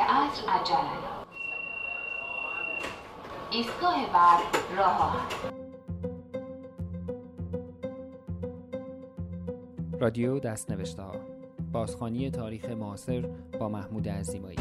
عصر عجله ایستگاه بعد راه رادیو دست نوشته ها. بازخانی تاریخ معاصر با محمود عزیمایی.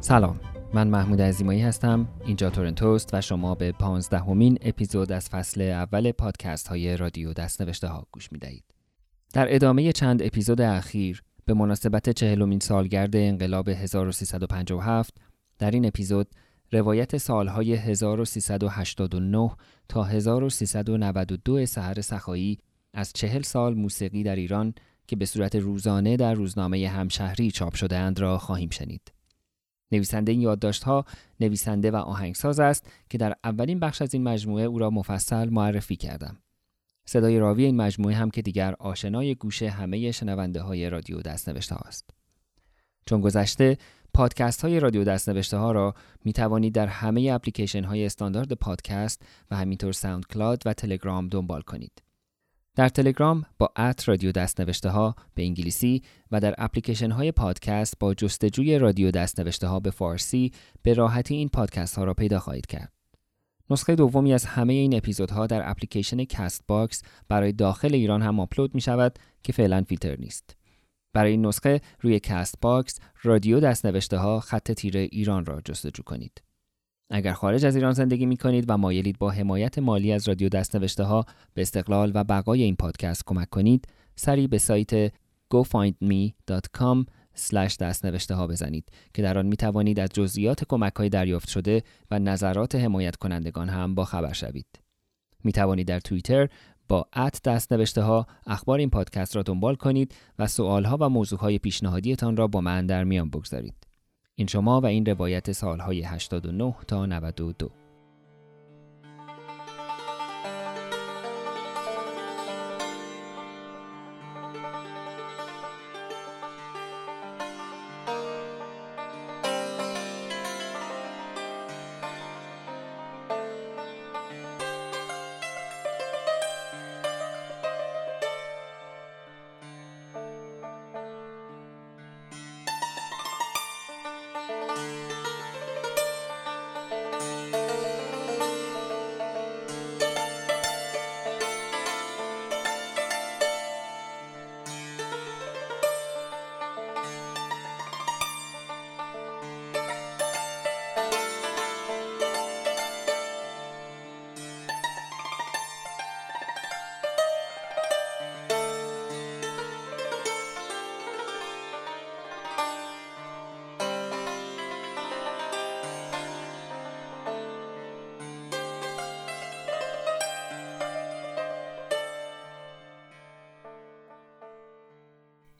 سلام. من محمود عزیمایی هستم اینجا تورنتوست و شما به پانزدهمین اپیزود از فصل اول پادکست های رادیو دست نوشته ها گوش می دهید. در ادامه چند اپیزود اخیر به مناسبت چهلمین سالگرد انقلاب 1357 در این اپیزود روایت سالهای 1389 تا 1392 سحر سخایی از چهل سال موسیقی در ایران که به صورت روزانه در روزنامه همشهری چاپ شده اند را خواهیم شنید. نویسنده این یادداشت‌ها نویسنده و آهنگساز است که در اولین بخش از این مجموعه او را مفصل معرفی کردم. صدای راوی این مجموعه هم که دیگر آشنای گوش همه شنونده های رادیو دستنوشته است. چون گذشته پادکست های رادیو دستنوشته ها را می توانید در همه اپلیکیشن های استاندارد پادکست و همینطور SoundCloud و تلگرام دنبال کنید. در تلگرام با at رادیو دستنوشته ها به انگلیسی و در اپلیکیشن های پادکست با جستجوی رادیو دستنوشته ها به فارسی به راحتی این پادکست ها را پیدا خواهید کرد. نسخه دومی از همه این اپیزودها در اپلیکیشن Castbox برای داخل ایران هم آپلود می شود که فعلا فیلتر نیست. برای این نسخه روی Castbox رادیو دستنوشته ها خط تیره ایران را جستجو کنید. اگر خارج از ایران زندگی می کنید و مایلید با حمایت مالی از رادیو دستنوشته ها به استقلال و بقای این پادکست کمک کنید سری به سایت gofindme.com سلش دست نوشته ها بزنید که در آن می توانید از جزئیات کمک های دریافت شده و نظرات حمایت کنندگان هم با خبر شوید. می توانید در توییتر با ات دست نوشته ها اخبار این پادکست را دنبال کنید و سوال ها و موضوع های پیشنهادیتان را با من در میان بگذارید. این شما و این روایت سالهای 89 تا 92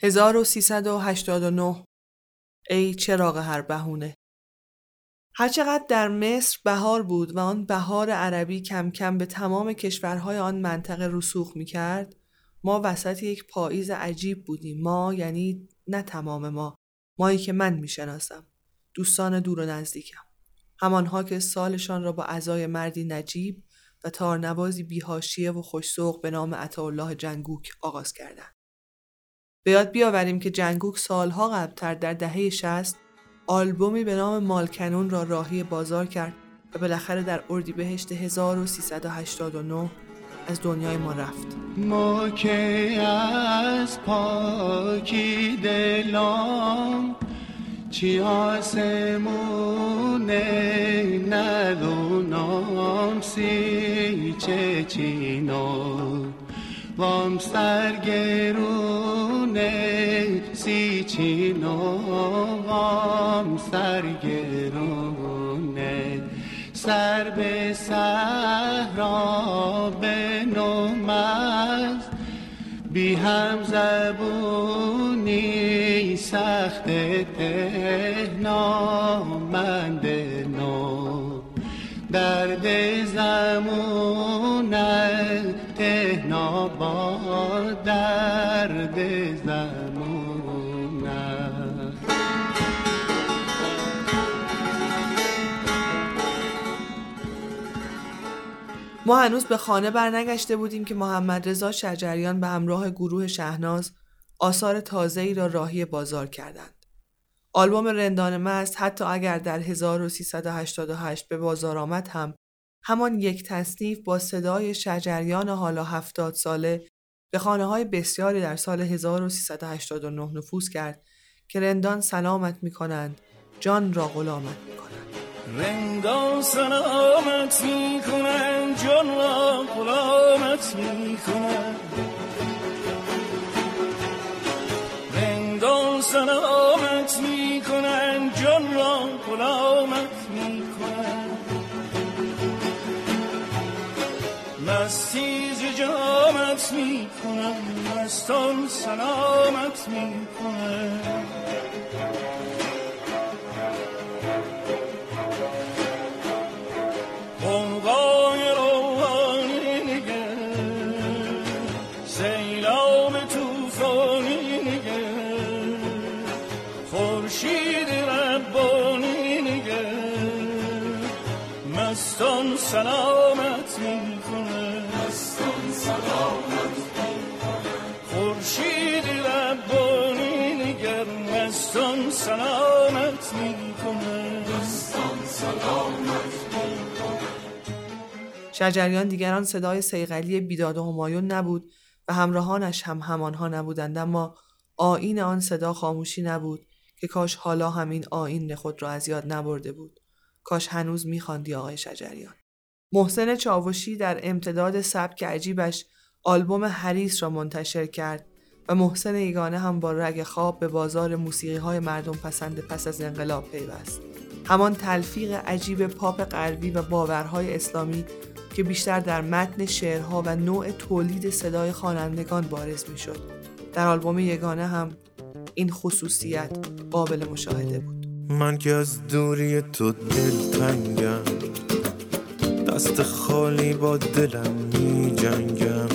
1389 ای چراغ هر بهونه. هرچقدر در مصر بهار بود و آن بهار عربی کم کم به تمام کشورهای آن منطقه رسوخ می کرد ما وسط یک پاییز عجیب بودیم. ما یعنی نه تمام ما مایی که من می شناسم دوستان دور و نزدیکم. همانها که سالشان را با عزای مردی نجیب و تارنوازی بیهاشیه و خوشسوق به نام عطاالله جنگوک آغاز کردند. به یاد بیاوریم که جنگوک سالها قبلتر در دهه 60 آلبومی به نام مالکنون را راهی بازار کرد و بالاخره در اردیبهشت 1389 از دنیای ما رفت. ما که از پاکی دلان چی آسمونه ندونم سی چه وام سرگرونه سی چینوام سرگرونه سر به صحرا به نومز بی هم زبونی سخت تهنامند نو. درد زمونه تهنا با درد ما هنوز به خانه برنگشته بودیم که محمد رضا شجریان به همراه گروه شهناز آثار تازه ای را راهی بازار کردند. آلبوم رندان مست حتی اگر در 1388 به بازار آمد هم همان یک تصنیف با صدای شجریان حالا هفتاد ساله به خانه های بسیاری در سال 1389 نفوذ کرد که رندان سلامت می کنند جان را غلامت می کنند رندان سلامت می کنند جان را غلامت می کنند رندان سلامت می کنند جان را غلامت مستی جامت می کنند مستان سلامت می ربانی نگر مستان سلامت مستان سلامت می کنه مستان سلامت شجریان دیگران صدای سیغلی بیداد و همایون نبود و همراهانش هم همانها نبودند اما آین آن صدا خاموشی نبود که کاش حالا همین آین خود را از یاد نبرده بود. کاش هنوز میخواندی آقای شجریان. محسن چاوشی در امتداد سبک عجیبش آلبوم حریس را منتشر کرد. و محسن یگانه هم با رگ خواب به بازار موسیقی های مردم پسند پس از انقلاب پیوست همان تلفیق عجیب پاپ غربی و باورهای اسلامی که بیشتر در متن شعرها و نوع تولید صدای خوانندگان بارز می‌شد. در آلبوم یگانه هم این خصوصیت قابل مشاهده بود. من که از دوری تو دلتنگم دست خالی با دلم می جنگم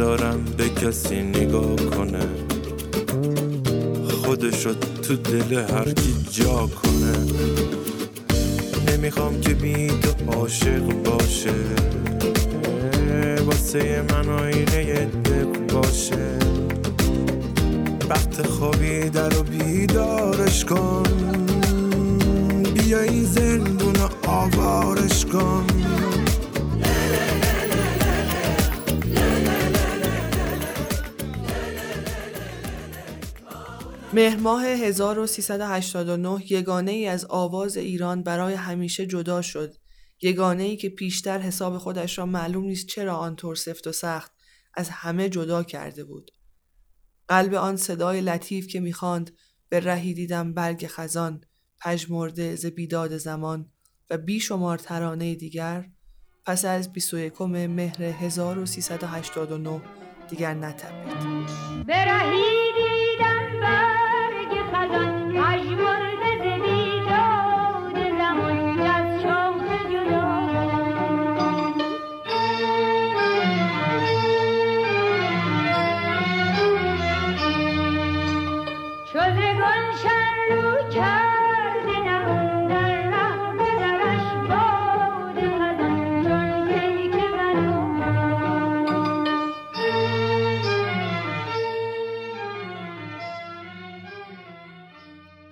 نمی‌ذارم به کسی نگاه کنه. خودشو تو دل هر کی جا کنه. نمی‌خوام که بی تو عاشق باشه. واسه من آینه دق باشه. وقت خوابی در و بیدارش کن. بیا این زندون آوارش کن. مهر ماه 1389 یگانه ای از آواز ایران برای همیشه جدا شد. یگانه ای که پیشتر حساب خودش را معلوم نیست چرا آنطور سفت و سخت از همه جدا کرده بود. قلب آن صدای لطیف که می‌خواند به رهی دیدم برگ خزان پژمرده ز بیداد زمان و بیشمار ترانه دیگر پس از 21 مهر 1389 دیگر نتپید. برهی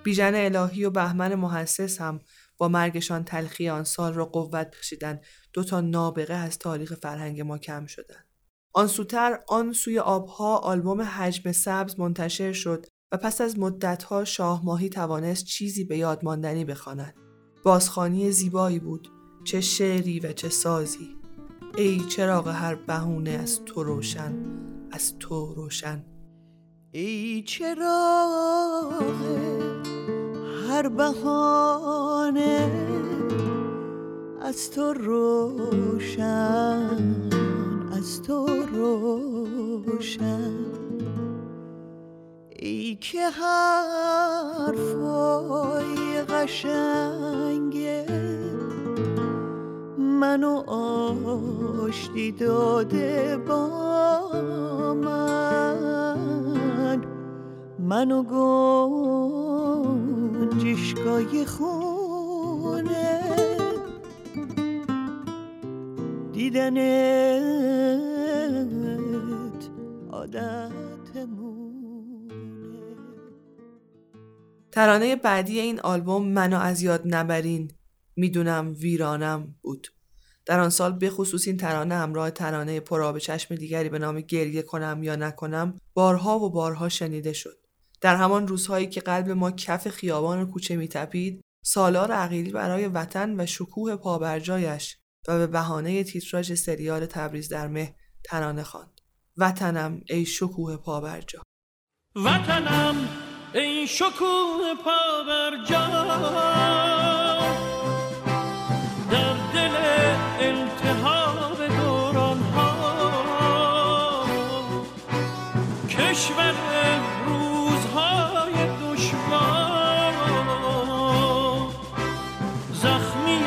بیژن الهی و بهمن محسس هم با مرگشان تلخی آن سال را قوت بخشیدن دو تا نابغه از تاریخ فرهنگ ما کم شدند. آن سوتر آن سوی آبها آلبوم حجم سبز منتشر شد و پس از مدتها شاه ماهی توانست چیزی به یاد ماندنی بخواند. بازخانی زیبایی بود چه شعری و چه سازی ای چراغ هر بهونه از تو روشن از تو روشن ای چراغ هر بهانه از تو روشن از تو روشن. ای که حرفای قشنگه منو آشتی داده با من. منو گنجشکای خونه. دیدنت عادتمونه ترانه بعدی این آلبوم منو از یاد نبرین. می‌دونم ویرانم بود. در آن سال به خصوص این ترانه همراه ترانه پرآب چشم دیگری به نام گریه کنم یا نکنم بارها و بارها شنیده شد. در همان روزهایی که قلب ما کف خیابان کوچه میتپید سالار عقیلی برای وطن و شکوه پابرجایش و به بهانه تیتراژ سریال تبریز در مه ترانه خواند. وطنم ای شکوه پابرجا. وطنم ای شکوه پا التهاب دوران ها کشور روزهای دشوار. زخمی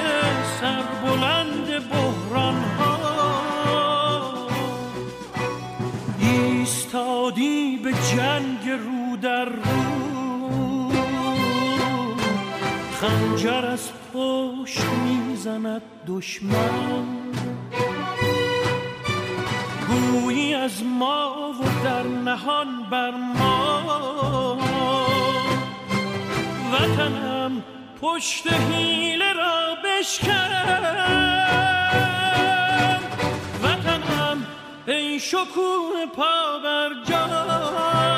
سربلند بحران ها ایستادی به جنگ رو در رو. خنجر از پشت می‌زند دشمن. گویی از ما و در نهان بر ما. وطنم پشت حیله را بشکن. وطنم ای شکوه پا بر جا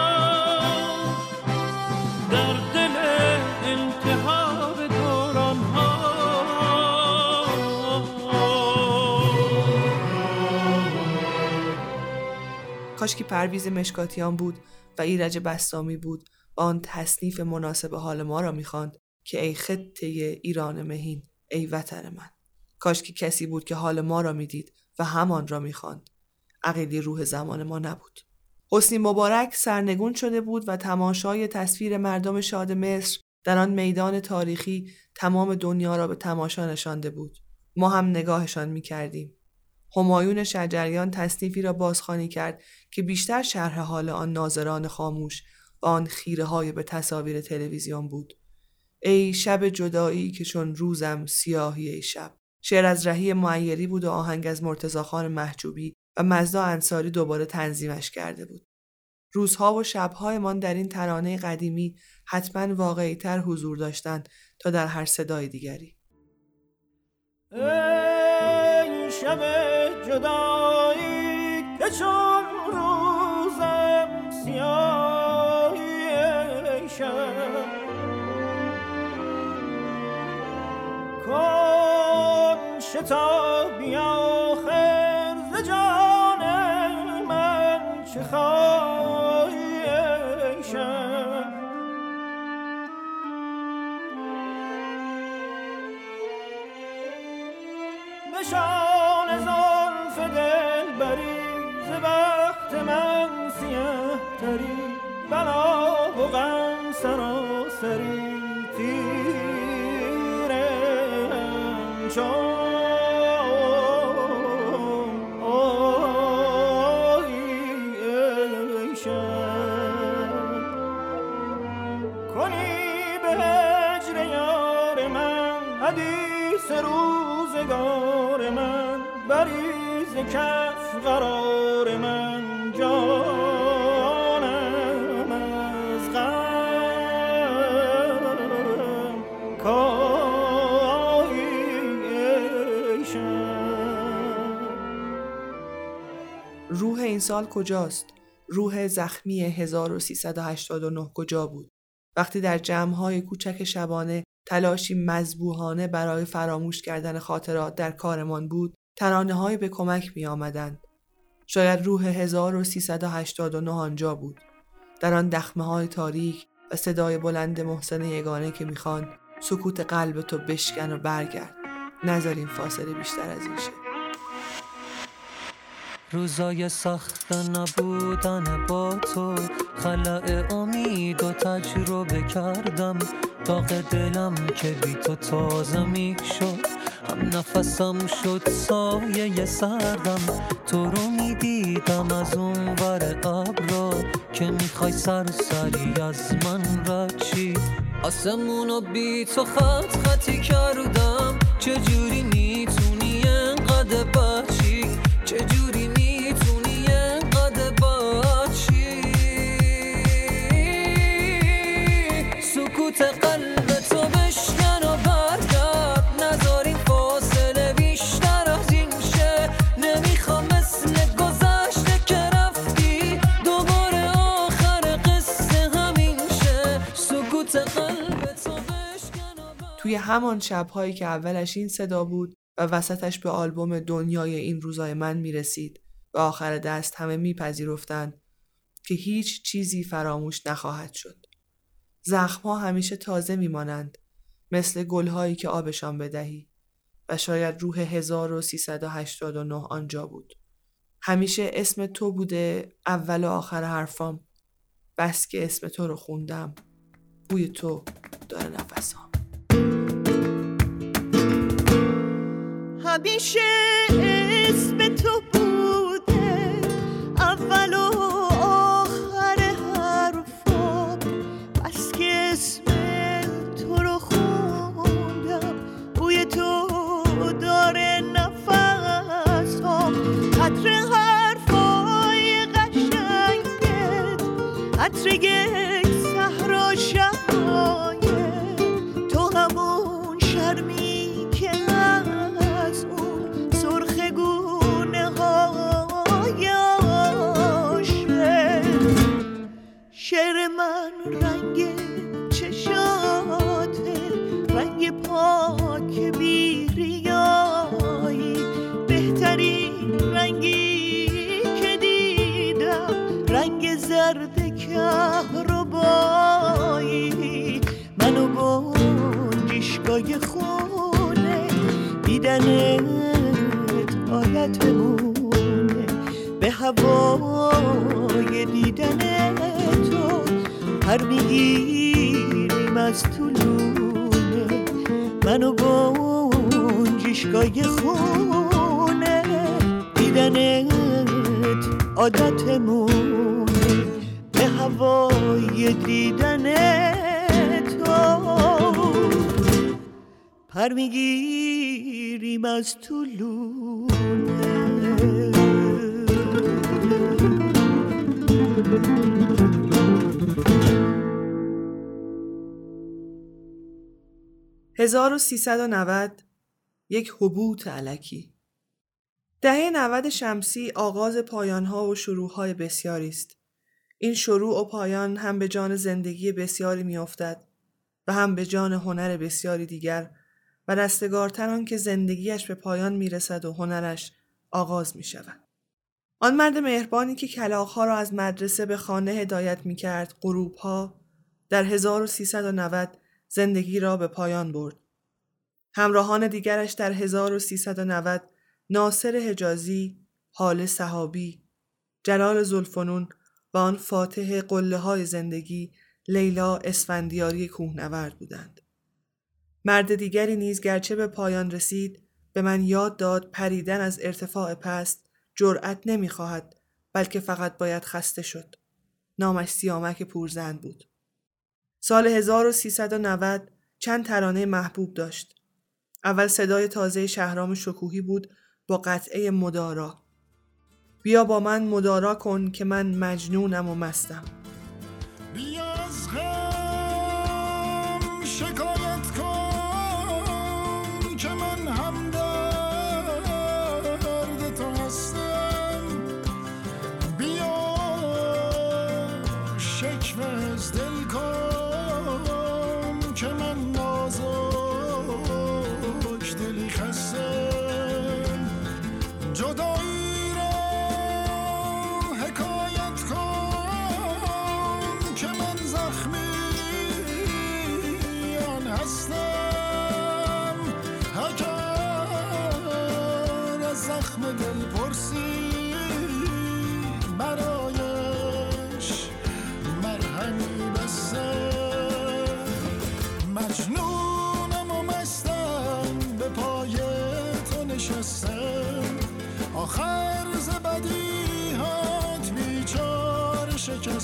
کاش که پرویز مشکاتیان بود و ایرج بستامی بود و آن تصنیف مناسب حال ما را می‌خواند که ای خطه ایران مهین ای وطن من. کاش که کسی بود که حال ما را می‌دید و همان را می‌خواند. عقیلی روح زمان ما نبود. حسنی مبارک سرنگون شده بود و تماشای تصویر مردم شاد مصر در آن میدان تاریخی تمام دنیا را به تماشا نشانده بود. ما هم نگاهشان می‌کردیم. همایون شجریان تصنیفی را بازخوانی کرد که بیشتر شرح حال آن ناظران خاموش و آن خیره های به تصاویر تلویزیون بود. ای شب جدایی که چون روزم سیاهی ای شب. شعر از رهی معیری بود و آهنگ از مرتضی خان محجوبی و مزدا انصاری دوباره تنظیمش کرده بود. روزها و شبهایمان در این ترانه قدیمی حتما واقعیتر حضور داشتند تا در هر صدای دیگری. شب جدایی که چون روزم سیاهی شب. کن شتابی آخر ز جان من چه خواهی شب. نشان تری بلا و غم سراسری تیرم چون آهی ای شب. کنی به هجر یار من حدیث روزگار من بریز کف قرار من. سال کجاست؟ روح زخمی 1389 کجا بود؟ وقتی در جمعهای کوچک شبانه تلاشی مذبوحانه برای فراموش کردن خاطرات در کارمان بود، ترانه های به کمک می آمدند. شاید روح 1389 آنجا بود. در آن دخمه های تاریک و صدای بلند محسن یگانه که می‌خواند سکوت قلب تو بشکن و برگرد. نذارین فاصله بیشتر از این شه. روزای سخت نبودن با تو خلع امید و تجربه کردم. داغ دلم که بی تو تازه می هم نفسم شد سایه سردم. تو رو می دیدم از اون ور ابرا که می‌خوای سرسری از من رچی. آسمونو بی تو خط خطی کردم. چجوری همان شبهایی که اولش این صدا بود و وسطش به آلبوم دنیای این روزای من می‌رسید و آخر دست همه میپذیرفتند که هیچ چیزی فراموش نخواهد شد. زخمها همیشه تازه میمانند مثل گلهایی که آبشان بدهی و شاید روح 1389 آنجا بود. همیشه اسم تو بوده اول و آخر حرفام بس که اسم تو رو خوندم بوی تو داره نفسام همیشه اسم تو بوده. اول و آخر حرفام بس که اسم تو رو خوندم. بوی تو داره نفسام عطر حرفای قشنگت. عطر دیدنت آیتمونه به هوای دیدن تو پر می‌گیریم از طولونه منو گنجشگاه خونه. دیدنت عادتمونه. به هوای دیدن تو پر می‌گیریم از طولونه 1390 یک حبوط علکی دهه 90 شمسی آغاز پایانها و شروعهای بسیاری است. این شروع و پایان هم به جان زندگی بسیاری میافتد و هم به جان هنر بسیاری دیگر و رستگارتر آن که زندگیش به پایان می‌رسد و هنرش آغاز می شود. آن مرد مهربانی که کلاغها را از مدرسه به خانه هدایت می کرد غروبها در 1390 زندگی را به پایان برد. همراهان دیگرش در 1390 ناصر حجازی، حال صحابی، جلال زلفنون و آن فاتح قله های زندگی لیلا اسفندیاری کوهنورد بودند. مرد دیگری نیز گرچه به پایان رسید به من یاد داد پریدن از ارتفاع پست جرأت نمی‌خواهد بلکه فقط باید خسته شد. نامش سیامک پورزند بود. سال 1390 چند ترانه محبوب داشت. اول صدای تازه شهرام شکوهی بود با قطعه مدارا. بیا با من مدارا کن که من مجنونم و مستم. بیا از غم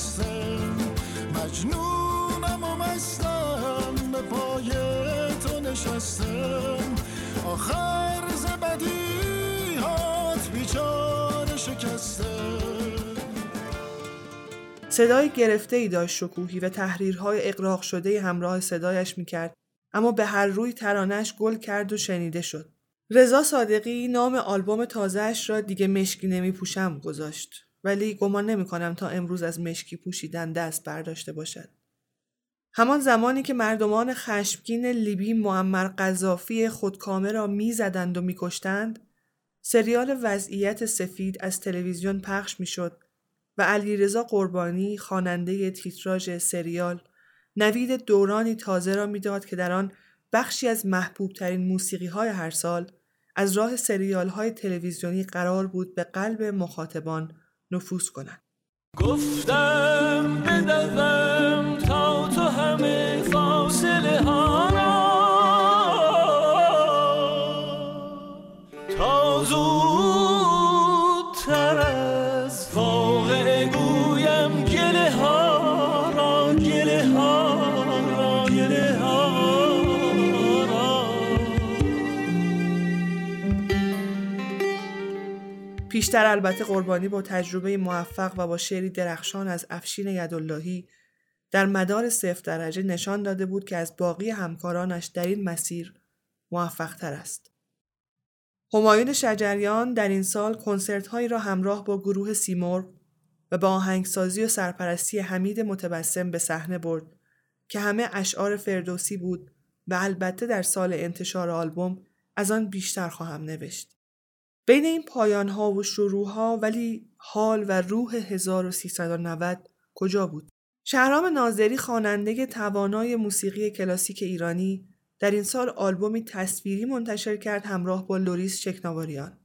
شکستم مجنونم و مستم به پای تو نشستم. آخر ز بدیهات بیچار شکستم. صدای گرفته ای داشت شکوهی و تحریرهای اقراق شده همراه صدایش می‌کرد. اما به هر روی ترانش گل کرد و شنیده شد. رضا صادقی نام آلبوم تازهش را دیگه مشکی نمی پوشم گذاشت. ولی گمان نمی کنم تا امروز از مشکی پوشیدن دست برداشته باشد. همان زمانی که مردمان خشمگین لیبی معمر قذافی خودکامه را می‌زدند و میکشتند سریال وضعیت سفید از تلویزیون پخش می‌شد و علیرضا قربانی خواننده تیتراژ سریال نوید دورانی تازه را می‌داد که در آن بخشی از محبوب ترین موسیقی های هر سال از راه سریال های تلویزیونی قرار بود به قلب مخاطبان نفوذ کنند. گفتم بدوم تا تو همه فاصله ها را تا زودتر پیشتر البته قربانی با تجربه موفق و با شعری درخشان از افشین یداللهی در مدار صفر درجه نشان داده بود که از باقی همکارانش در این مسیر موفق تر است. همایون شجریان در این سال کنسرت هایی را همراه با گروه سیمرغ و با آهنگسازی و سرپرستی حمید متبسم به صحنه برد که همه اشعار فردوسی بود و البته در سال انتشار آلبوم از آن بیشتر خواهم نوشت. بین این پایان ها و شروع ها ولی حال و روح 1390 کجا بود؟ شهرام ناظری خواننده توانای موسیقی کلاسیک ایرانی در این سال آلبومی تصویری منتشر کرد همراه با لوریس شکناواریان.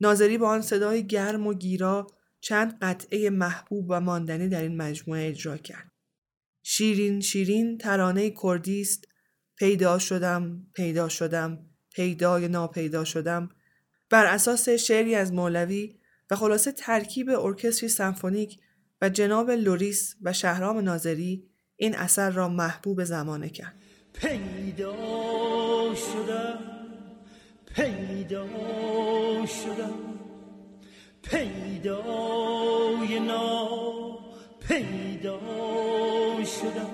ناظری با آن صدای گرم و گیرا چند قطعه محبوب و ماندنی در این مجموعه اجرا کرد. شیرین شیرین ترانه کردی است پیدا شدم پیدا شدم پیدای ناپیدا شدم بر اساس شعری از مولوی و خلاصه ترکیب ارکستری سمفونیک و جناب لوریس و شهرام ناظری این اثر را محبوب زمانه کرد. پیدا شدم پیدا شدم. پیدای نا پیدا شدم.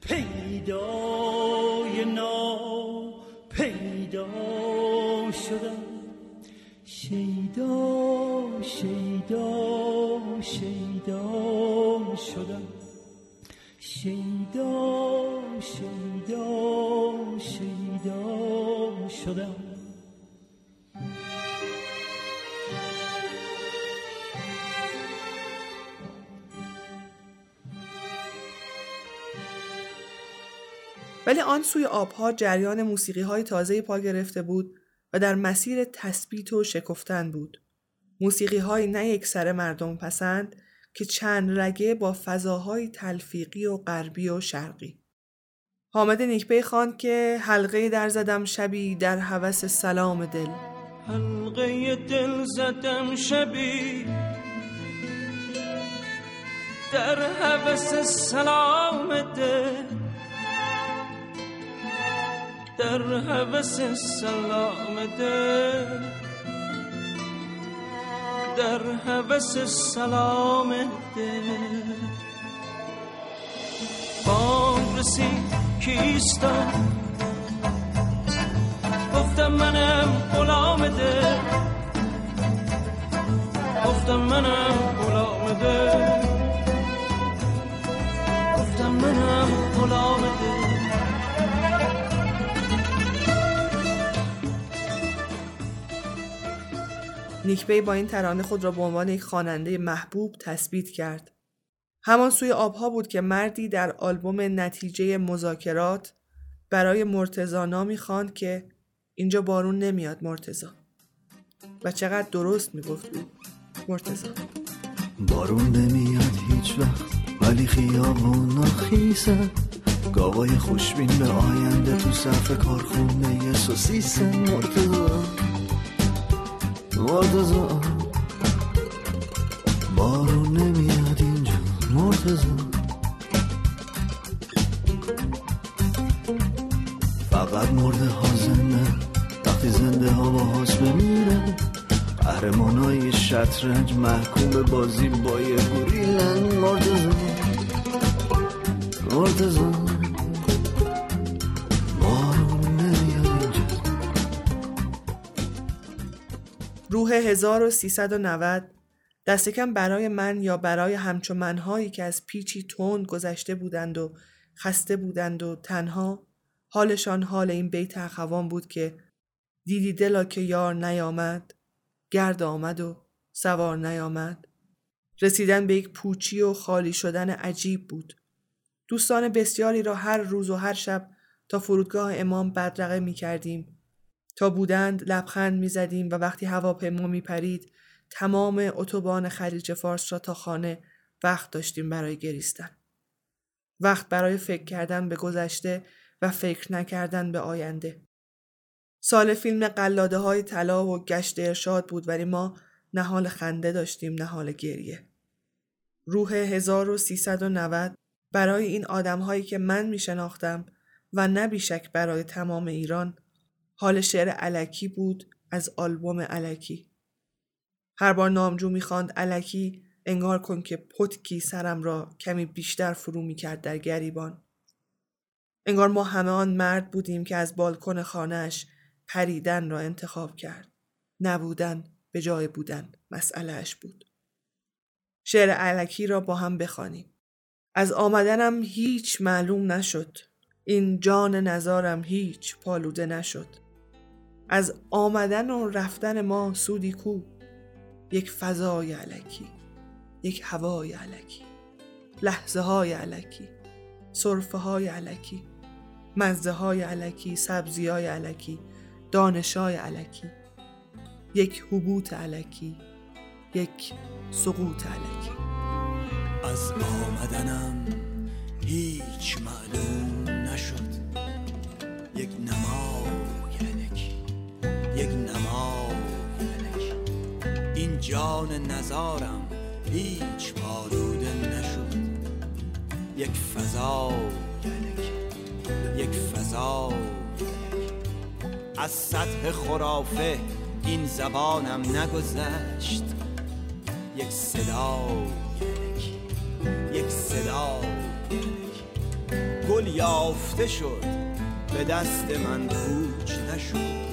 پیدای نا پیدا شدم. شیدا شیدا شیدا شدم. شیدا شیدا شیدا شدم. ولی آن سوی آبها جریان موسیقی های تازه پا گرفته بود. و در مسیر تثبیت و شکفتن بود. موسیقی های نه یک سر مردم پسند که چند رگه با فضاهای تلفیقی و غربی و شرقی. حامد نیکپی خواند که حلقه در زدم شبی در هوس سلام دل حلقه دل زدم شبی در هوس سلام دل در هوس سلام دل در هوس سلام دل بام رسید کیستم گفتم منم غلام دل گفتم منم غلام دل گفتم منم غلام دل نیکبی با این ترانه خود را به عنوان یک خواننده محبوب تثبیت کرد. همان سوی آبها بود که مردی در آلبوم نتیجه مذاکرات برای مرتزا نامی خواند که اینجا بارون نمیاد مرتزا و چقدر درست می‌گفت او مرتزا بارون نمیاد هیچ وقت ولی خیابون خیسه گاوای خوشبین به آینده تو صف کارخونه یه سوسیسه مرتزا مرتزا بارون نمیاد اینجا مرتزا فقط مرده ها زنده وقتی زنده ها با هاش بمیره. قهرمانای شطرنج محکوم به بازی با یه گوریلن مرتزا مرتزا روح 1390 دست کم برای من یا برای همچو منهایی که از پیچی تند گذشته بودند و خسته بودند و تنها حالشان حال این بیت اخوان بود که دیدی دلا که یار نیامد گرد آمد و سوار نیامد. رسیدن به یک پوچی و خالی شدن عجیب بود. دوستان بسیاری را هر روز و هر شب تا فرودگاه امام بدرقه می کردیم تا بودند لبخند می زدیم و وقتی هواپیما می پرید تمام اتوبان خلیج فارس را تا خانه وقت داشتیم برای گریستن. وقت برای فکر کردن به گذشته و فکر نکردن به آینده. سال فیلم قلاده های طلا و گشت ارشاد بود ولی ما نه حال خنده داشتیم نه حال گریه. روح 1390 برای این آدم هایی که من می شناختم و نه بیشک برای تمام ایران حال شعر علکی بود از آلبوم علکی. هر بار نامجو می‌خواند علکی انگار کن که پتکی سرم را کمی بیشتر فرو می‌کرد در گریبان. انگار ما همه آن مرد بودیم که از بالکن خانهش پریدن را انتخاب کرد. نبودن به جای بودن مسئلهش بود. شعر علکی را با هم بخوانیم. از آمدنم هیچ معلوم نشد. این جان نزارم هیچ پالوده نشد. از آمدن و رفتن ما سودی کو. یک فضای علکی یک هوای علکی لحظه های علکی صرفه های علکی مزه های علکی سبزی های علکی دانش های علکی یک حبوط علکی یک سقوط علکی. از آمدنم هیچ معلوم نشد. یک علکی یک علکی این جان نزارم هیچ پالوده نشد. یک فضا یک فضا. از سطح خرافه این زبانم نگذشت. یک صدا یک صدا. گل یافته شد به دست من کوچ نشد.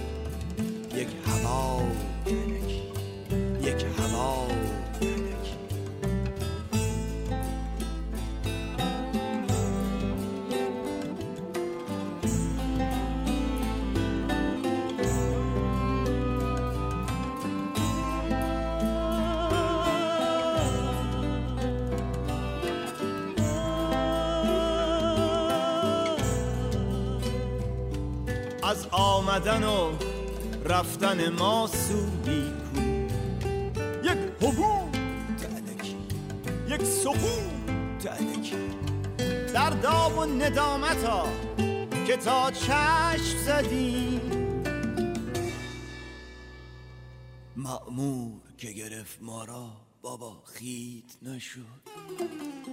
یک هوا یک هوا از آمدن و رفتن ما سودی کو یک حبوط علکی یک سقوط علکی در داغ و ندامت ها که تا چشم زدی. مأمور که گرفت ما را بابا خیت نشد.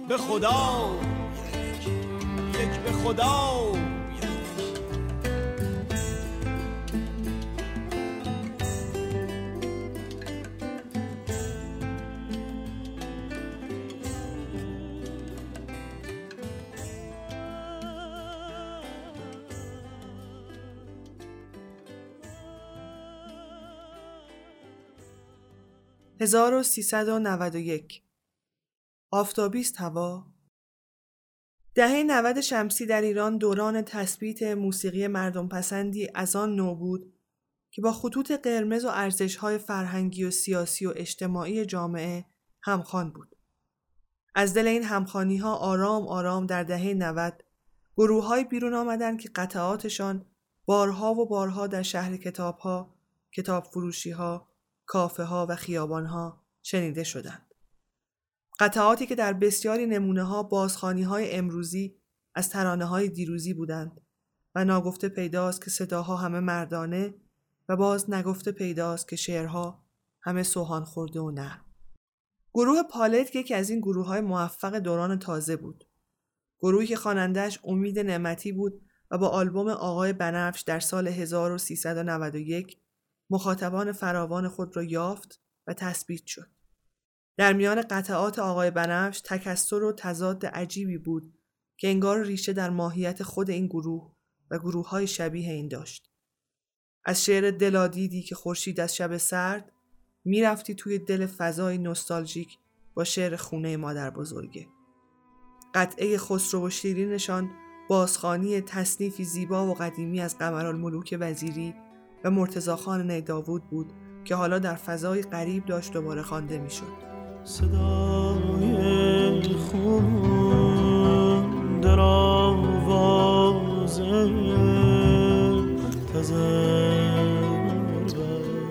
به خدا یک به خدا. 1391 آفتابی است هوا دهه 90 شمسی در ایران دوران تثبیت موسیقی مردم پسندی از آن نوع بود که با خطوط قرمز و ارزش‌های فرهنگی و سیاسی و اجتماعی جامعه همخوان بود. از دل این همخوانی ها آرام آرام در دهه 90 گروه های بیرون آمدند که قطعاتشان بارها و بارها در شهر کتاب ها، کتاب فروشی ها، کافه ها و خیابان ها شنیده شدند. قطعاتی که در بسیاری نمونه ها بازخانی های امروزی از ترانه های دیروزی بودند و ناگفته پیداست که صداها همه مردانه و باز نگفته پیداست که شعرها همه سوهان خورده و نه. گروه پالت یکی از این گروه های موفق دوران تازه بود. گروهی که خواننده‌اش امید نعمتی بود و با آلبوم آقای بنفش در سال 1391 مخاطبان فراوان خود را یافت و تثبیت شد. در میان قطعات آقای بنفش تکستر و تضاد عجیبی بود که انگار ریشه در ماهیت خود این گروه و گروه های شبیه این داشت. از شعر دلادیدی که خورشید از شب سرد می‌رفتی توی دل فضای نوستالژیک با شعر خونه مادر بزرگه. قطعه خسرو و شیرینشان بازخانی تصنیفی زیبا و قدیمی از قمرالملوک وزیری و مرتزا خان نیداوود بود که حالا در فضای غریب داشت دوباره خوانده می‌شد. صدای خون در آواز تزر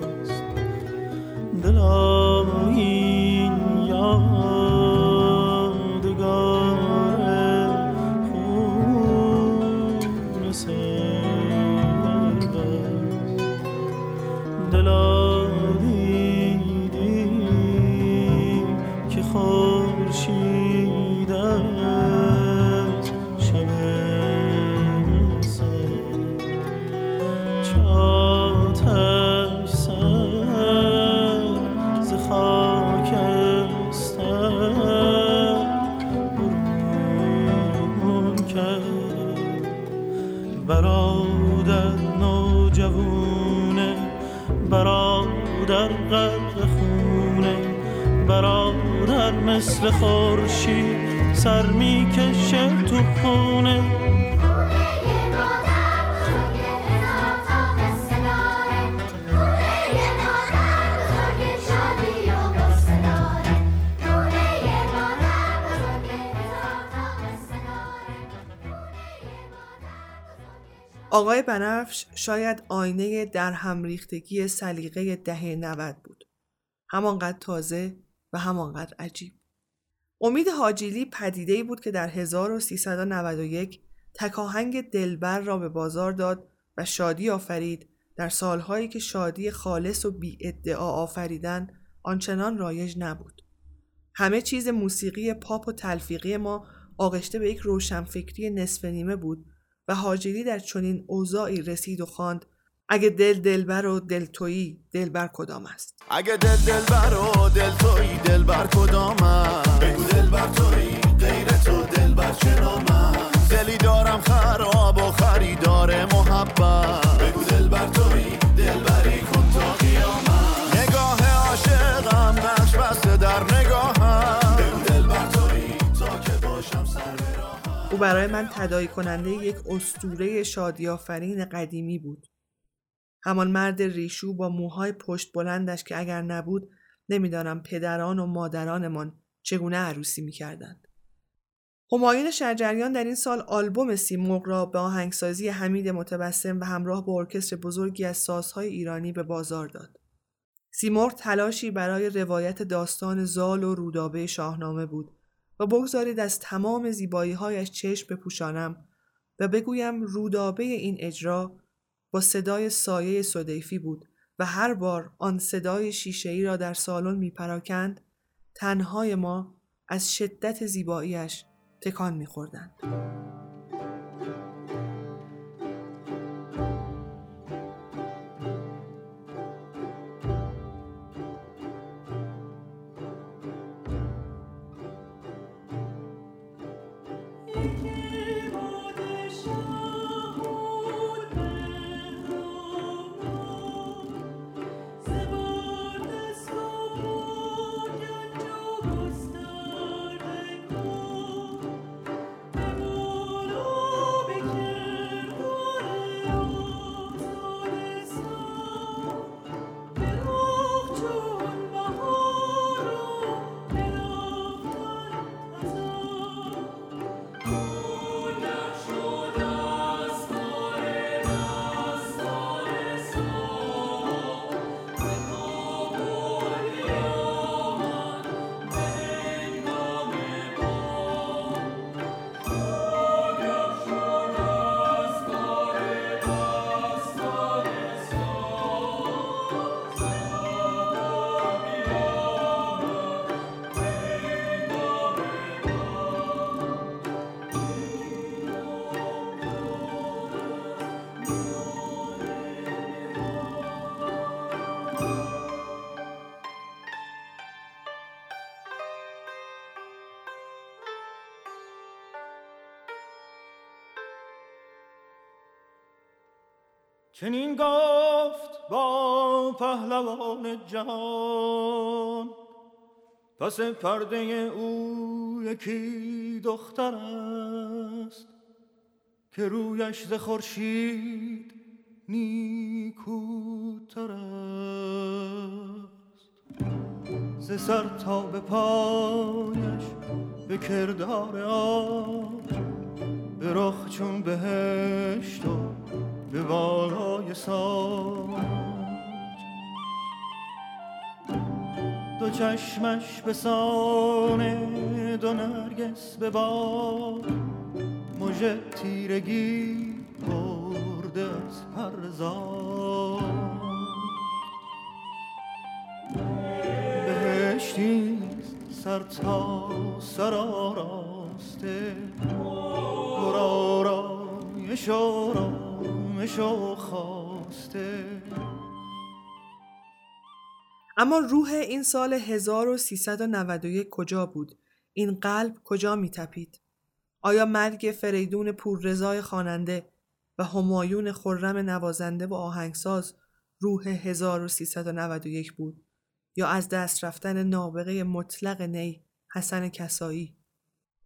بست مثل خورشید سر می‌کشه تو خونه آقای بنفش شاید آینه در هم ریختگی سلیقه دهه 90 بود. همانقدر تازه و همانقدر عجیب. امید حاجیلی پدیده‌ای بود که در 1391 تکاهنگ دلبر را به بازار داد و شادی آفرید در سالهایی که شادی خالص و بی ادعا آفریدن آنچنان رایج نبود. همه چیز موسیقی پاپ و تلفیقی ما آغشته به یک روشنفکری نصف نیمه بود و حاجری در چنین اوضاعی رسید و خواند اگه دل دلبر و دل تویی دلبر کدام است؟ اگه دل دلبر و دل تویی دلبر کدامم بگو دلبر تویی غیر تو دلبر چه نامم دلی دارم خراب و خریدار محبت. بگو دلبر تویی دلبری کن تا قیامت. نگاه عاشقم نقش بسته در نگاهم بگو دلبر تویی تا که باشم سر او برای من تدایی کننده یک استوره شادیافرین قدیمی بود. همان مرد ریشو با موهای پشت بلندش که اگر نبود نمی‌دانم پدران و مادرانمان چگونه عروسی می‌کردند. همایون شجریان در این سال آلبوم سیمرغ را به آهنگسازی حمید متبسم و همراه با ارکستر بزرگی از سازهای ایرانی به بازار داد. سیمرغ تلاشی برای روایت داستان زال و رودابه شاهنامه بود و بگذارید از تمام زیبایی‌هایش چشم بپوشانم و بگویم رودابه این اجرا با صدای سایه صدیفی بود و هر بار آن صدای شیشه‌ای را در سالن میپراکند تنهای ما از شدت زیباییش تکان میخوردند. چنین گفت با پهلوان جهان پس پرده او یکی دختر است که رویش ز خورشید نیکوتر است. ز سر تا به پایش به کردار آب به رخ چون بهشت و به بالای ساج. دو چشمش به سان دو نرگس به باد. مژه تیرگی برده از هر زاد. بهشتیست سر تا سر آراسته. پر آرایش و خواسته اما روح این سال 1391 کجا بود؟ این قلب کجا می تپید؟ آیا مرگ فریدون پوررضای خواننده و همایون خرم نوازنده و آهنگساز روح 1391 بود یا از دست رفتن نابغه مطلق نی حسن کسایی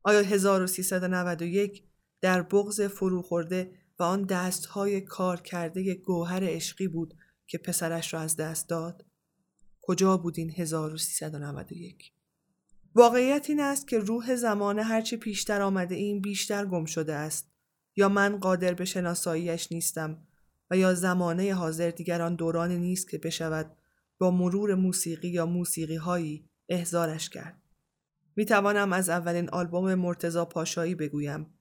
آیا 1391 در بغز فروخورده و آن دستهای کار کرده گوهر عشقی بود که پسرش را از دست داد کجا بود این 1391 واقعیت این است که روح زمانه هرچه پیشتر آمده این بیشتر گم شده است یا من قادر به شناساییش نیستم و یا زمانه حاضر دیگر آن دورانی نیست که بشود با مرور موسیقی یا موسیقی هایی احزارش کرد. می توانم از اولین آلبوم مرتزا پاشایی بگویم.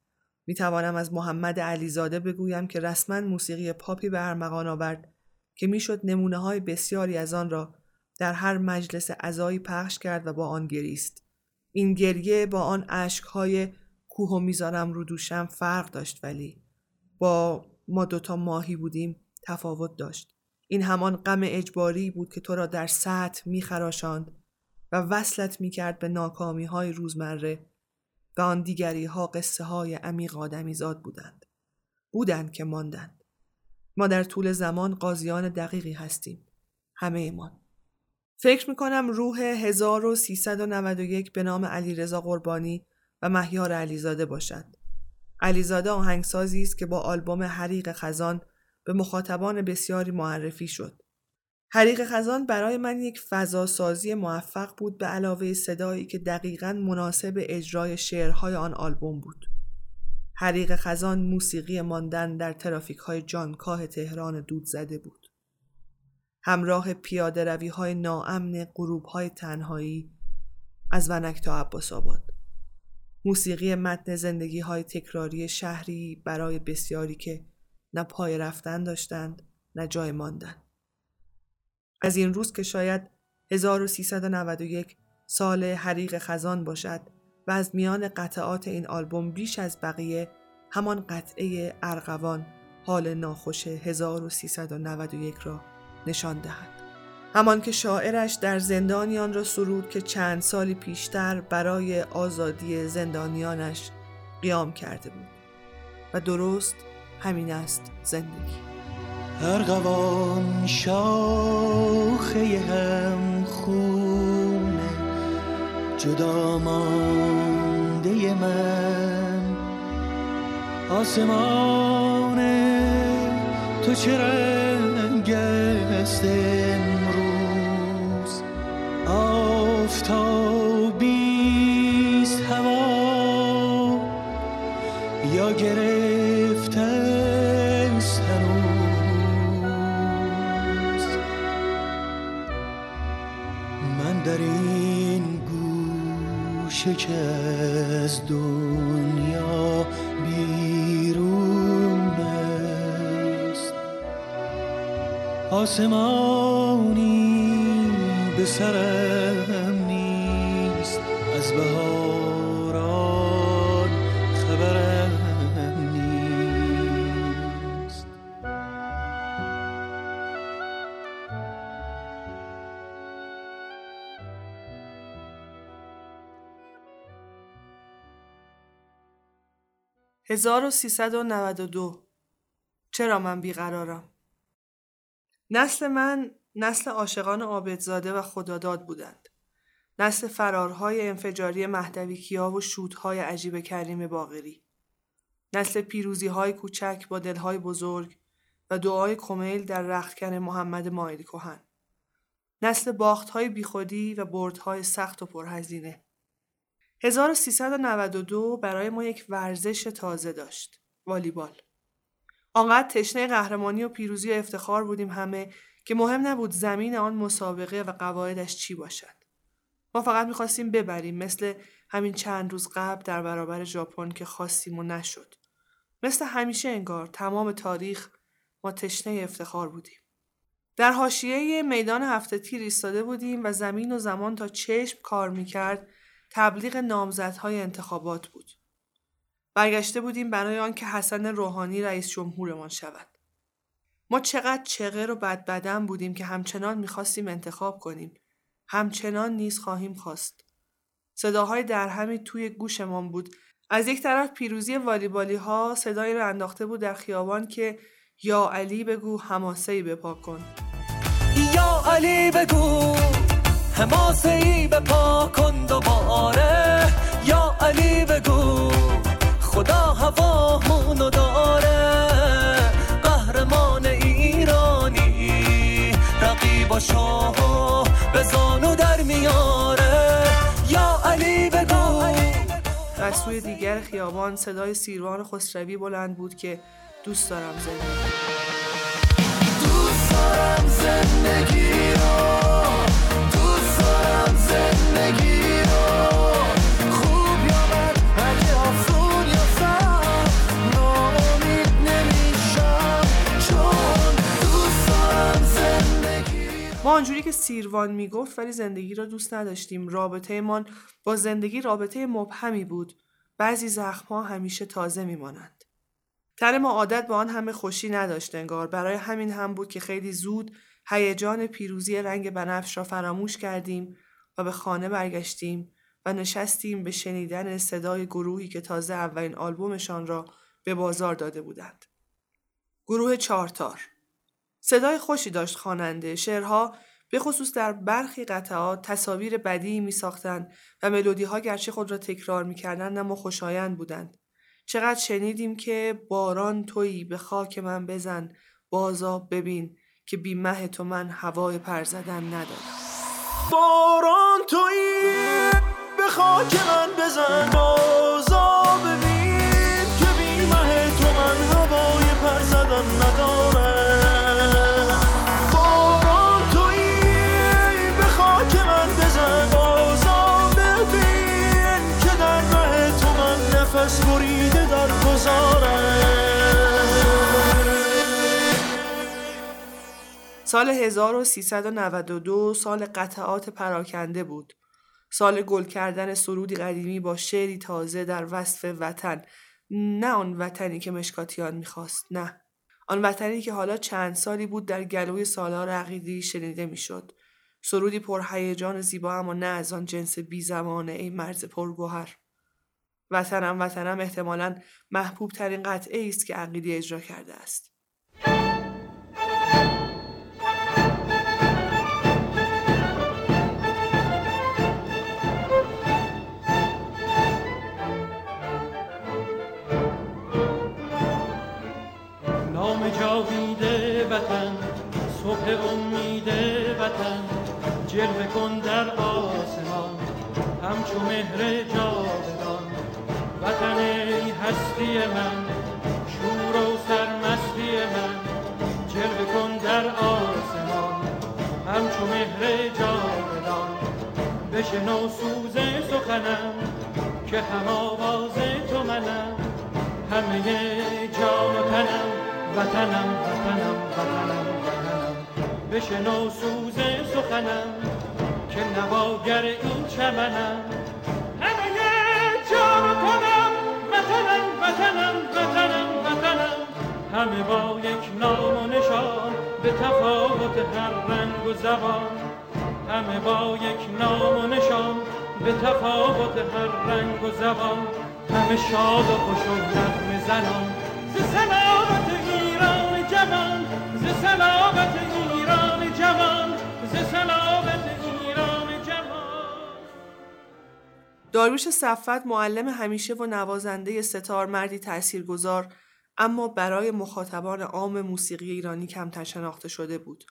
می توانم از محمد علیزاده بگویم که رسما موسیقی پاپی به ارمغان آورد که می‌شد نمونه های بسیاری از آن را در هر مجلس عزایی پخش کرد و با آن گریست. این گریه با آن اشکهای کوه و می‌ذارم رو دوشم فرق داشت ولی با ما دوتا ماهی بودیم تفاوت داشت. این همان غم اجباری بود که تو را در سطح میخراشاند و وصلت می‌کرد به ناکامی های روزمره و آن دیگری ها قصه های عمیق آدمیزاد بودند. بودند که ماندند. ما در طول زمان قاضیان دقیقی هستیم. همه ایمان. فکر می‌کنم روح 1391 به نام علیرضا قربانی و مهیار علیزاده باشد. علیزاده آهنگسازی است که با آلبوم حریق خزان به مخاطبان بسیاری معرفی شد. حریق خزان برای من یک فضاسازی موفق بود به علاوه صدایی که دقیقا مناسب اجرای شعرهای آن آلبوم بود. حریق خزان موسیقی ماندن در ترافیک های جانکاه تهران دود زده بود. همراه پیاده روی های ناامن غروب های تنهایی از ونک تا عباس آباد. موسیقی متن زندگی های تکراری شهری برای بسیاری که نه پای رفتن داشتند نه جای ماندن. از این روز که شاید 1391 سال حریق خزان باشد و از میان قطعات این آلبوم بیش از بقیه همان قطعه ارغوان حال ناخوش 1391 را نشان دهد. همان که شاعرش در زندانیان را سرود که چند سالی پیشتر برای آزادی زندانیانش قیام کرده بود و درست همین است زندگی ارغوان شاخه هم خونه جدا مانده من. آسمان تو چه رنگ است امروز؟ آفتابیست از دنیا بیرون است. آسمانی به سرم 1392 چرا من بیقرارم؟ نسل من نسل عاشقان عابدزاده و خداداد بودند. نسل فرارهای انفجاری مهدوی کیا و شودهای عجیب کریم باغری. نسل پیروزی های کوچک با دلهای بزرگ و دعای کمیل در رختکن محمد ماید کهن. نسل باخت های بیخودی و بردهای سخت و پرهزینه. 1392 برای ما یک ورزش تازه داشت. والیبال. آنقدر تشنه قهرمانی و پیروزی و افتخار بودیم همه که مهم نبود زمین آن مسابقه و قواعدش چی باشد. ما فقط می‌خواستیم ببریم مثل همین چند روز قبل در برابر ژاپن که خواستیم و نشد. مثل همیشه انگار تمام تاریخ ما تشنه افتخار بودیم. در حاشیه میدان هفته تیر ایستاده بودیم و زمین و زمان تا چشم کار می‌کرد تبلیغ نامزدهای انتخابات بود. برگشته بودیم برای آنکه حسن روحانی رئیس جمهورمان شود. ما چقدر چغر و بدبدن بودیم که همچنان می‌خواستیم انتخاب کنیم. همچنان نیز خواهیم خواست. صداهای درهمی توی گوشمان بود. از یک طرف پیروزی والیبالی ها صدایی را انداخته بود در خیابان که یا علی بگو حماسه ای بپا کن. یا علی بگو حماسه ای بپا کن دوباره. یا علی بگو خدا هوامونو داره. قهرمان ایرانی رقیباشو به زانو در میاره. یا علی بگو. از سوی دیگر خیابان صدای سیروان خسروی بلند بود که دوست دارم زندگی دوست دارم زندگی رو ما آنجوری که سیروان می‌گفت ولی زندگی را دوست نداشتیم. رابطهمان با زندگی رابطه مبهمی بود. بعضی زخمها همیشه تازه میمانند. تن ما عادت به آن همه خوشی نداشت انگار. برای همین هم بود که خیلی زود هیجان پیروزی رنگ بنفش را فراموش کردیم. و به خانه برگشتیم و نشستیم به شنیدن صدای گروهی که تازه اولین آلبومشان را به بازار داده بودند. گروه چارتار صدای خوشی داشت خواننده شعرها به خصوص در برخی قطعات تصاویر بدی می ساختن و ملودی ها گرچه خود را تکرار می کردن اما خوشایند بودند. چقدر شنیدیم که باران تویی به خاک من بزن بازا ببین که بی مه تو من هوای پر زدن ندارم باران تویی به خاک من بزن. سال 1392 سال قطعات پراکنده بود. سال گل کردن سرودی قدیمی با شعری تازه در وصف وطن. نه آن وطنی که مشکاتیان می‌خواست. نه. آن وطنی که حالا چند سالی بود در گلوی سالار عقیدی شنیده می‌شد. سرودی پرهیجان زیبا اما نه از آن جنس بی زمانه ای مرز پرگوهر. وطنم وطنم احتمالا محبوب ترین قطعه است که عقیدی اجرا کرده است. جلوه کن در آسمان همچو مهر جاودان. وطن ای هستی من شور و سرمستی من. جلوه کن در آسمان همچو مهر جاودان. بشنو سوز سخنم که هم آواز تو منم. همه جان و تنم وطنم وطنم وطنم وطنم. بشنو سوز سخنم که نواگر این چمنم. همه جان و تنم وطنم وطنم وطنم وطنم. همه با یک نام و نشان به تفاوت هر رنگ و زبان. همه با یک نام و نشان به تفاوت هر رنگ و زبان. همه شاد و خوش و زنان. ز سلامت ایران جوان ز سلامت ایران داریوش صفت معلم همیشه و نوازنده ستار مردی تاثیرگذار اما برای مخاطبان عام موسیقی ایرانی کمتر شناخته شده بود.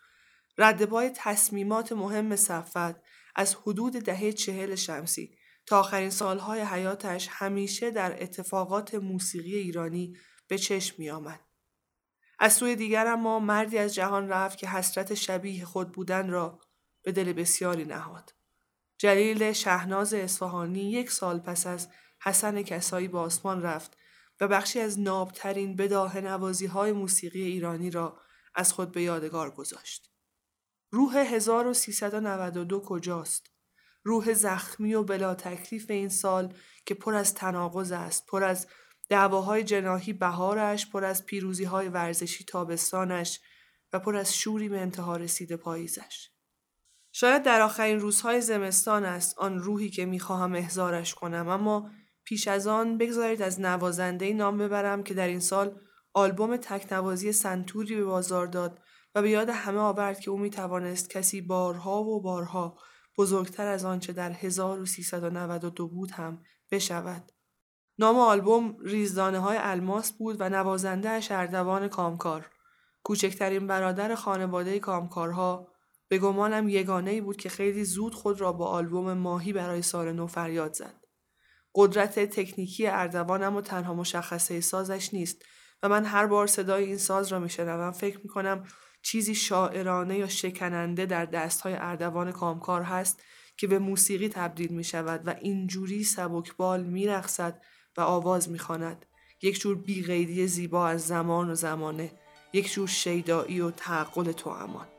ردبای تصمیمات مهم صفت از حدود دهه چهل شمسی تا آخرین سالهای حیاتش همیشه در اتفاقات موسیقی ایرانی به چشم می آمد. از سوی دیگر اما مردی از جهان رفت که حسرت شبیه خود بودن را به دل بسیاری نهاد. جلیل شهناز اصفهانی یک سال پس از حسن کسایی به آسمان رفت و بخشی از نابترین بداه نوازی های موسیقی ایرانی را از خود به یادگار گذاشت. روح 1392 کجاست؟ روح زخمی و بلا تکلیف این سال که پر از تناقض است، پر از دعواهای جناهی بهارش، پر از پیروزی های ورزشی تابستانش و پر از شوری به انتها رسیده پاییزش. شاید در آخرین روزهای زمستان است آن روحی که می‌خواهم احضارش کنم اما پیش از آن بگذارید از نوازنده نام ببرم که در این سال آلبوم تکنوازی سنتوری به بازار داد و به یاد همه آورد که او می توانست کسی بارها و بارها بزرگتر از آنچه در 1392 بود هم بشود. نام آلبوم ریزدانه های الماس بود و نوازنده اردوان کامکار. کوچکترین برادر خانواده کامکارها به گمانم یگانه ای بود که خیلی زود خود را با آلبوم ماهی برای سال نو فریاد زد. قدرت تکنیکی اردوان اما تنها مشخصه سازش نیست و من هر بار صدای این ساز را میشنوم فکر می‌کنم چیزی شاعرانه یا شکننده در دستهای اردوان کامکار هست که به موسیقی تبدیل می شود و اینجوری سبکبال می رخصد و آواز می خاند. یک جور بیغیدی زیبا از زمان و زمانه یک جور شیدایی و تعقل تو امان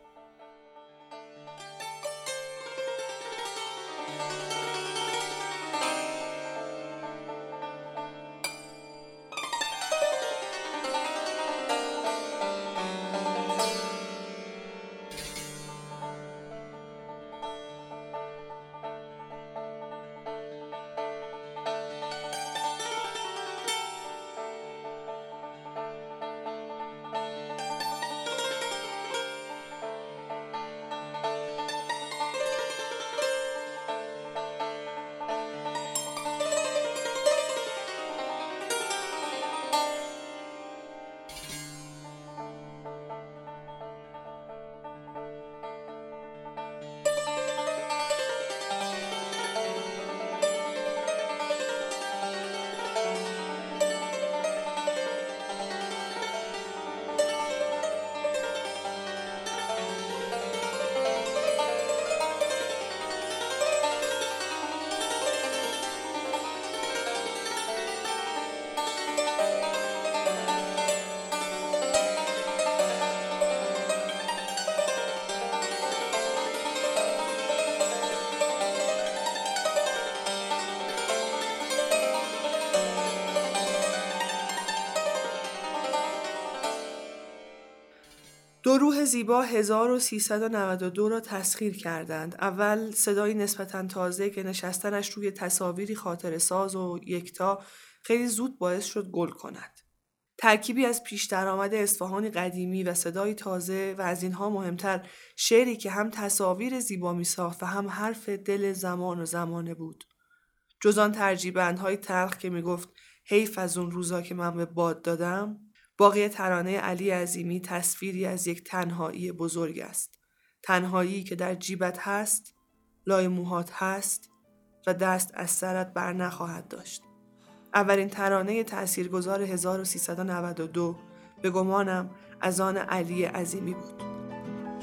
روح زیبا 1392 را تسخیر کردند. اول صدای نسبتا تازه که نشستنش روی تصاویری خاطر ساز و یکتا خیلی زود باعث شد گل کند. ترکیبی از پیش درآمد اصفهانی قدیمی و صدای تازه و از اینها مهمتر شعری که هم تصاویر زیبا می ساخت و هم حرف دل زمان و زمانه بود. جزان ترجیبندهای تلخ که می گفت حیف از اون روزا که من به باد دادم باقی ترانه علی عظیمی تصویری از یک تنهایی بزرگ است. تنهایی که در جیبت هست، لای موهات هست و دست از سرت بر نخواهد داشت. اولین ترانه تأثیرگذار 1392 به گمانم از آن علی عظیمی بود.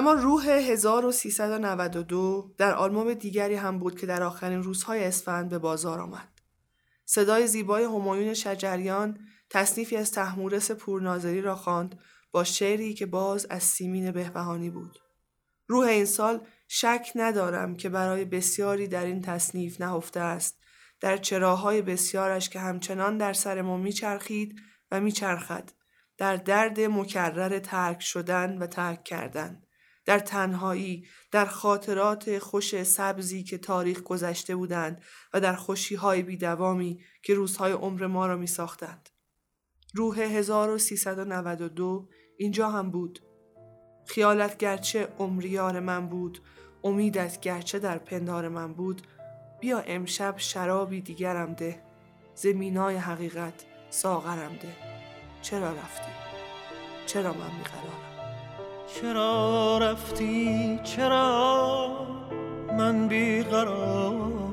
اما روح 1392 در آلبوم دیگری هم بود که در آخرین روزهای اسفند به بازار آمد. صدای زیبای همایون شجریان تصنیفی از تحمورس پورناظری را خواند با شعری که باز از سیمین بهبهانی بود. روح این سال شک ندارم که برای بسیاری در این تصنیف نهفته است در چراهای بسیارش که همچنان در سر ما میچرخید و میچرخد در درد مکرر ترک شدن و ترک کردن در تنهایی در خاطرات خوش سبزی که تاریخ گذشته بودند و در خوشیهای بیدوامی که روزهای عمر ما را می ساختند. روح 1392 اینجا هم بود. خیالت گرچه عمریار من بود امیدت گرچه در پندار من بود بیا امشب شرابی دیگرم ده زمینای حقیقت ساغرم ده چرا رفتی؟ چرا من بیقرارم؟ چرا رفتی؟ چرا من بیقرارم؟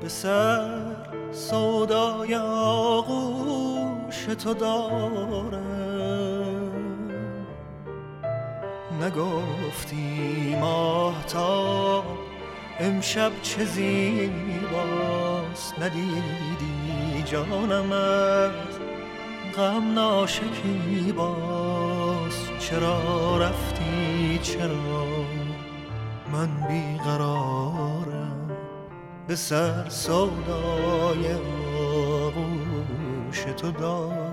به سر سودای آغوش تو دارم. نگفتی ماهتاب امشب چه زیباست؟ ندیدی جانم از غم ناشکی باز. چرا رفتی؟ چرا؟ من بیقرارم به سر سودای آغوش تو دارم